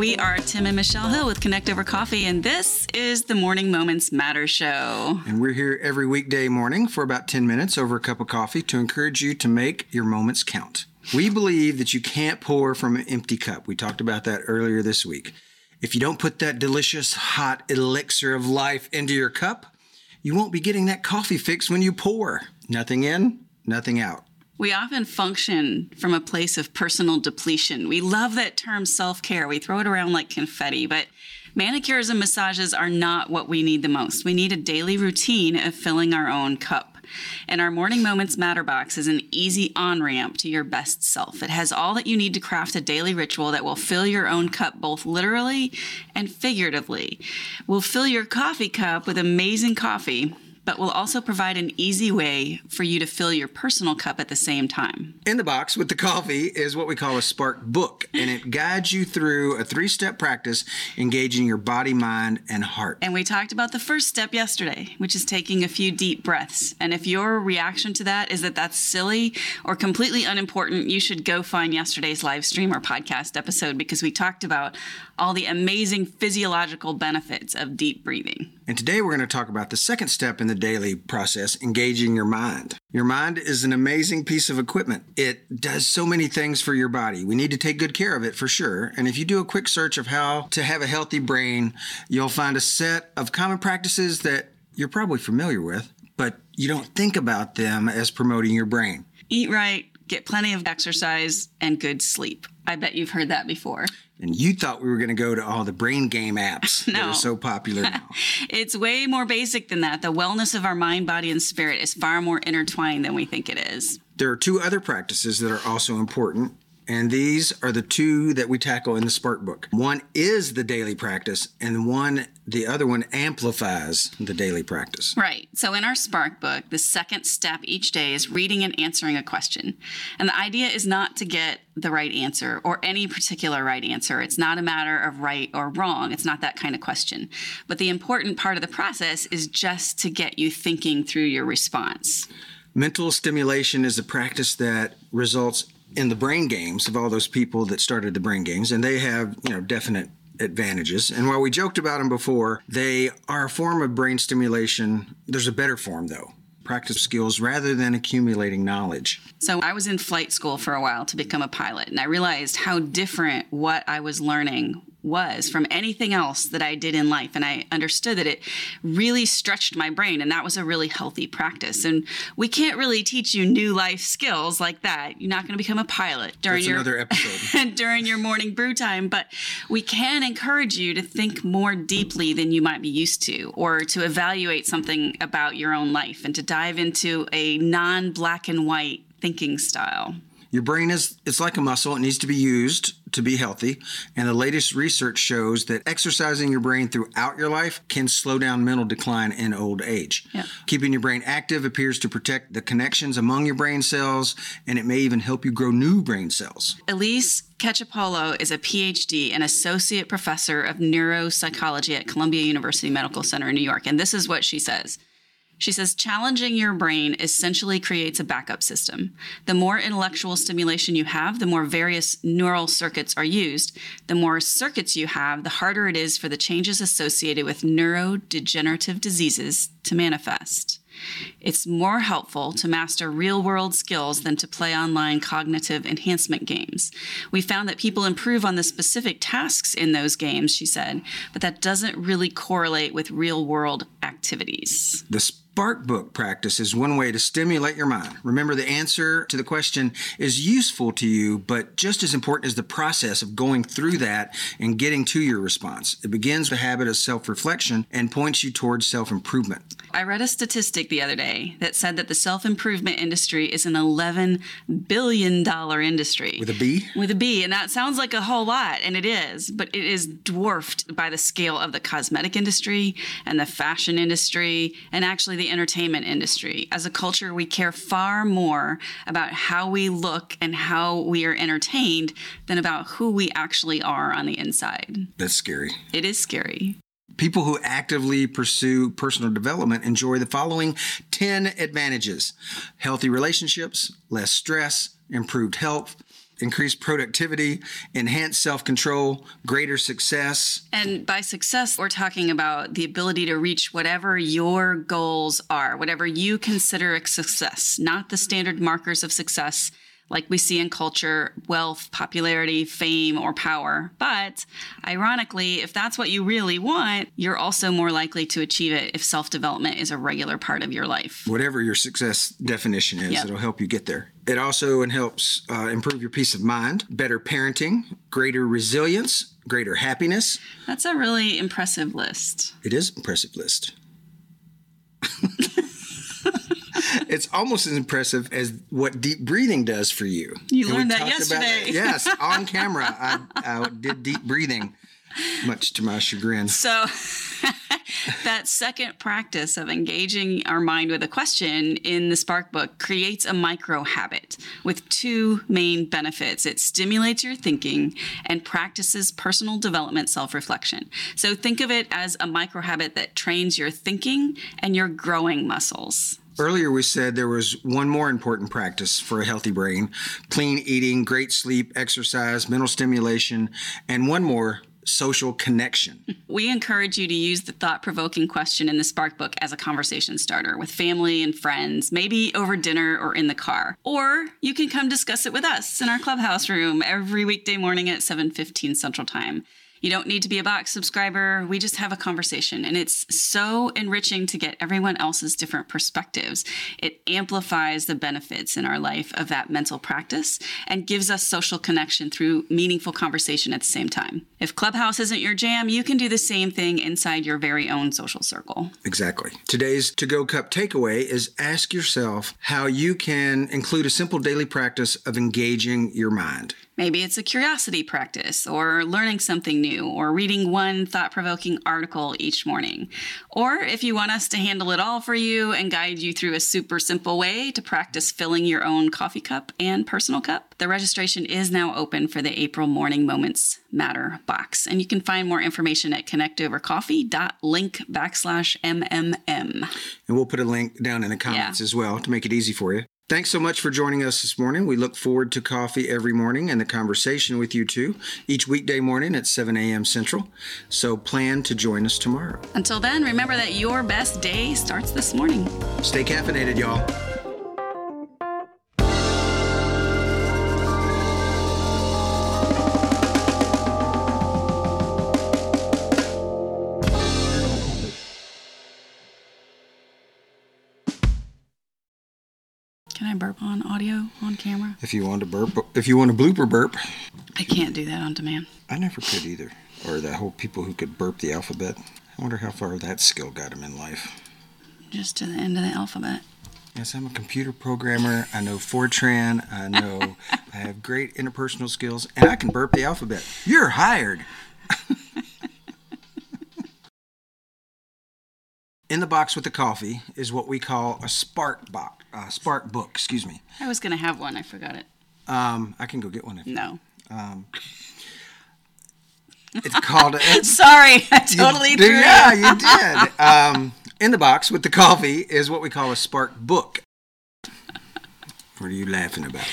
We are Tim and Michelle Hill with Connect Over Coffee, and this is the Morning Moments Matter Show. And we're here every weekday morning for about 10 minutes over a cup of coffee to encourage you to make your moments count. We believe that you can't pour from an empty cup. We talked about that earlier this week. If you don't put that delicious hot elixir of life into your cup, you won't be getting that coffee fix when you pour. Nothing in, nothing out. We often function from a place of personal depletion. We love that term self care. We throw it around like confetti, but manicures and massages are not what we need the most. We need a daily routine of filling our own cup. And our Morning Moments Matter Box is an easy on ramp to your best self. It has all that you need to craft a daily ritual that will fill your own cup both literally and figuratively. We'll fill your coffee cup with amazing coffee but will also provide an easy way for you to fill your personal cup at the same time. In the box with the coffee is what we call a Spark book, and it guides you through a three step practice engaging your body, mind, and heart. And we talked about the first step yesterday, which is taking a few deep breaths. And if your reaction to that is that that's silly or completely unimportant, you should go find yesterday's live stream or podcast episode because we talked about all the amazing physiological benefits of deep breathing. And today we're going to talk about the second step in the daily process, engaging your mind. Your mind is an amazing piece of equipment. It does so many things for your body. We need to take good care of it for sure. And if you do a quick search of how to have a healthy brain, you'll find a set of common practices that you're probably familiar with, but you don't think about them as promoting your brain. Eat right, get plenty of exercise, and good sleep. I bet you've heard that before. And you thought we were going to go to all the brain game apps no. that are so popular now. it's way more basic than that. The wellness of our mind, body, and spirit is far more intertwined than we think it is. There are two other practices that are also important and these are the two that we tackle in the Spark book. One is the daily practice, and one, the other one amplifies the daily practice. Right. So in our Spark book, the second step each day is reading and answering a question. And the idea is not to get the right answer or any particular right answer. It's not a matter of right or wrong. It's not that kind of question. But the important part of the process is just to get you thinking through your response. Mental stimulation is a practice that results in the brain games of all those people that started the brain games, and they have, you know, definite advantages. And while we joked about them before, they are a form of brain stimulation. There's a better form, though practice skills rather than accumulating knowledge. So, I was in flight school for a while to become a pilot, and I realized how different what I was learning was from anything else that I did in life. And I understood that it really stretched my brain, and that was a really healthy practice. And we can't really teach you new life skills like that. You're not going to become a pilot during That's your another episode during your morning brew time, but we can encourage you to think more deeply than you might be used to, or to evaluate something about your own life and to dive into a non-black and white thinking style. Your brain is it's like a muscle, it needs to be used to be healthy. And the latest research shows that exercising your brain throughout your life can slow down mental decline in old age. Yeah. Keeping your brain active appears to protect the connections among your brain cells, and it may even help you grow new brain cells. Elise Caccappolo is a PhD and associate professor of neuropsychology at Columbia University Medical Center in New York. And this is what she says. She says challenging your brain essentially creates a backup system. The more intellectual stimulation you have, the more various neural circuits are used. The more circuits you have, the harder it is for the changes associated with neurodegenerative diseases to manifest. It's more helpful to master real world skills than to play online cognitive enhancement games. We found that people improve on the specific tasks in those games, she said, but that doesn't really correlate with real world activities. Spark book practice is one way to stimulate your mind. Remember, the answer to the question is useful to you, but just as important is the process of going through that and getting to your response. It begins the habit of self reflection and points you towards self improvement. I read a statistic the other day that said that the self improvement industry is an $11 billion industry. With a B? With a B. And that sounds like a whole lot, and it is, but it is dwarfed by the scale of the cosmetic industry and the fashion industry and actually the entertainment industry. As a culture, we care far more about how we look and how we are entertained than about who we actually are on the inside. That's scary. It is scary. People who actively pursue personal development enjoy the following 10 advantages healthy relationships, less stress, improved health, increased productivity, enhanced self control, greater success. And by success, we're talking about the ability to reach whatever your goals are, whatever you consider a success, not the standard markers of success like we see in culture wealth, popularity, fame, or power. But ironically, if that's what you really want, you're also more likely to achieve it if self development is a regular part of your life. Whatever your success definition is, Yep. it'll help you get there. It also helps uh, improve your peace of mind, better parenting, greater resilience, greater happiness. That's a really impressive list. It is an impressive list. it's almost as impressive as what deep breathing does for you. You And learned that yesterday. yes, on camera, I, I did deep breathing, much to my chagrin. So, that second practice of engaging our mind with a question in the Spark book creates a micro habit with two main benefits it stimulates your thinking and practices personal development self reflection. So, think of it as a micro habit that trains your thinking and your growing muscles. Earlier, we said there was one more important practice for a healthy brain clean eating, great sleep, exercise, mental stimulation, and one more social connection. We encourage you to use the thought provoking question in the Spark Book as a conversation starter with family and friends, maybe over dinner or in the car. Or you can come discuss it with us in our clubhouse room every weekday morning at 7:15 Central Time. You don't need to be a box subscriber. We just have a conversation, and it's so enriching to get everyone else's different perspectives. It amplifies the benefits in our life of that mental practice and gives us social connection through meaningful conversation at the same time. If Clubhouse isn't your jam, you can do the same thing inside your very own social circle. Exactly. Today's to go cup takeaway is ask yourself how you can include a simple daily practice of engaging your mind. Maybe it's a curiosity practice, or learning something new, or reading one thought provoking article each morning. Or if you want us to handle it all for you and guide you through a super simple way to practice filling your own coffee cup and personal cup, the registration is now open for the April Morning Moments Matter box. And you can find more information at connectovercoffee.link backslash MMM. And we'll put a link down in the comments Yeah. as well to make it easy for you. Thanks so much for joining us this morning. We look forward to coffee every morning and the conversation with you too, each weekday morning at 7 a.m. Central. So plan to join us tomorrow. Until then, remember that your best day starts this morning. Stay caffeinated, y'all. On audio on camera? If you want to burp, if you want a blooper burp, I can't do that on demand. I never could either. Or the whole people who could burp the alphabet. I wonder how far that skill got them in life. Just to the end of the alphabet. Yes, I'm a computer programmer. I know Fortran. I know I have great interpersonal skills, and I can burp the alphabet. You're hired. In the box with the coffee is what we call a spark box, uh, spark book. Excuse me. I was gonna have one. I forgot it. Um, I can go get one. If, No. Um, it's called. A, Sorry, I totally did- Yeah, you did. Um, in the box with the coffee is what we call a spark book. What are you laughing about?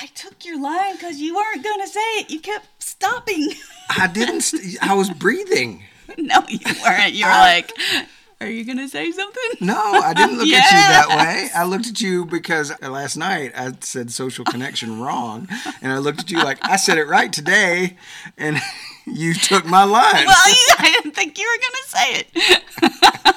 I took your line because you weren't gonna say it. You kept stopping. I didn't. St- I was breathing. no, you weren't. You were like, "Are you gonna say something?" No, I didn't look at you that way. I looked at you because last night I said social connection wrong, and I looked at you like I said it right today, and you took my line. Well, I didn't think you were gonna say it.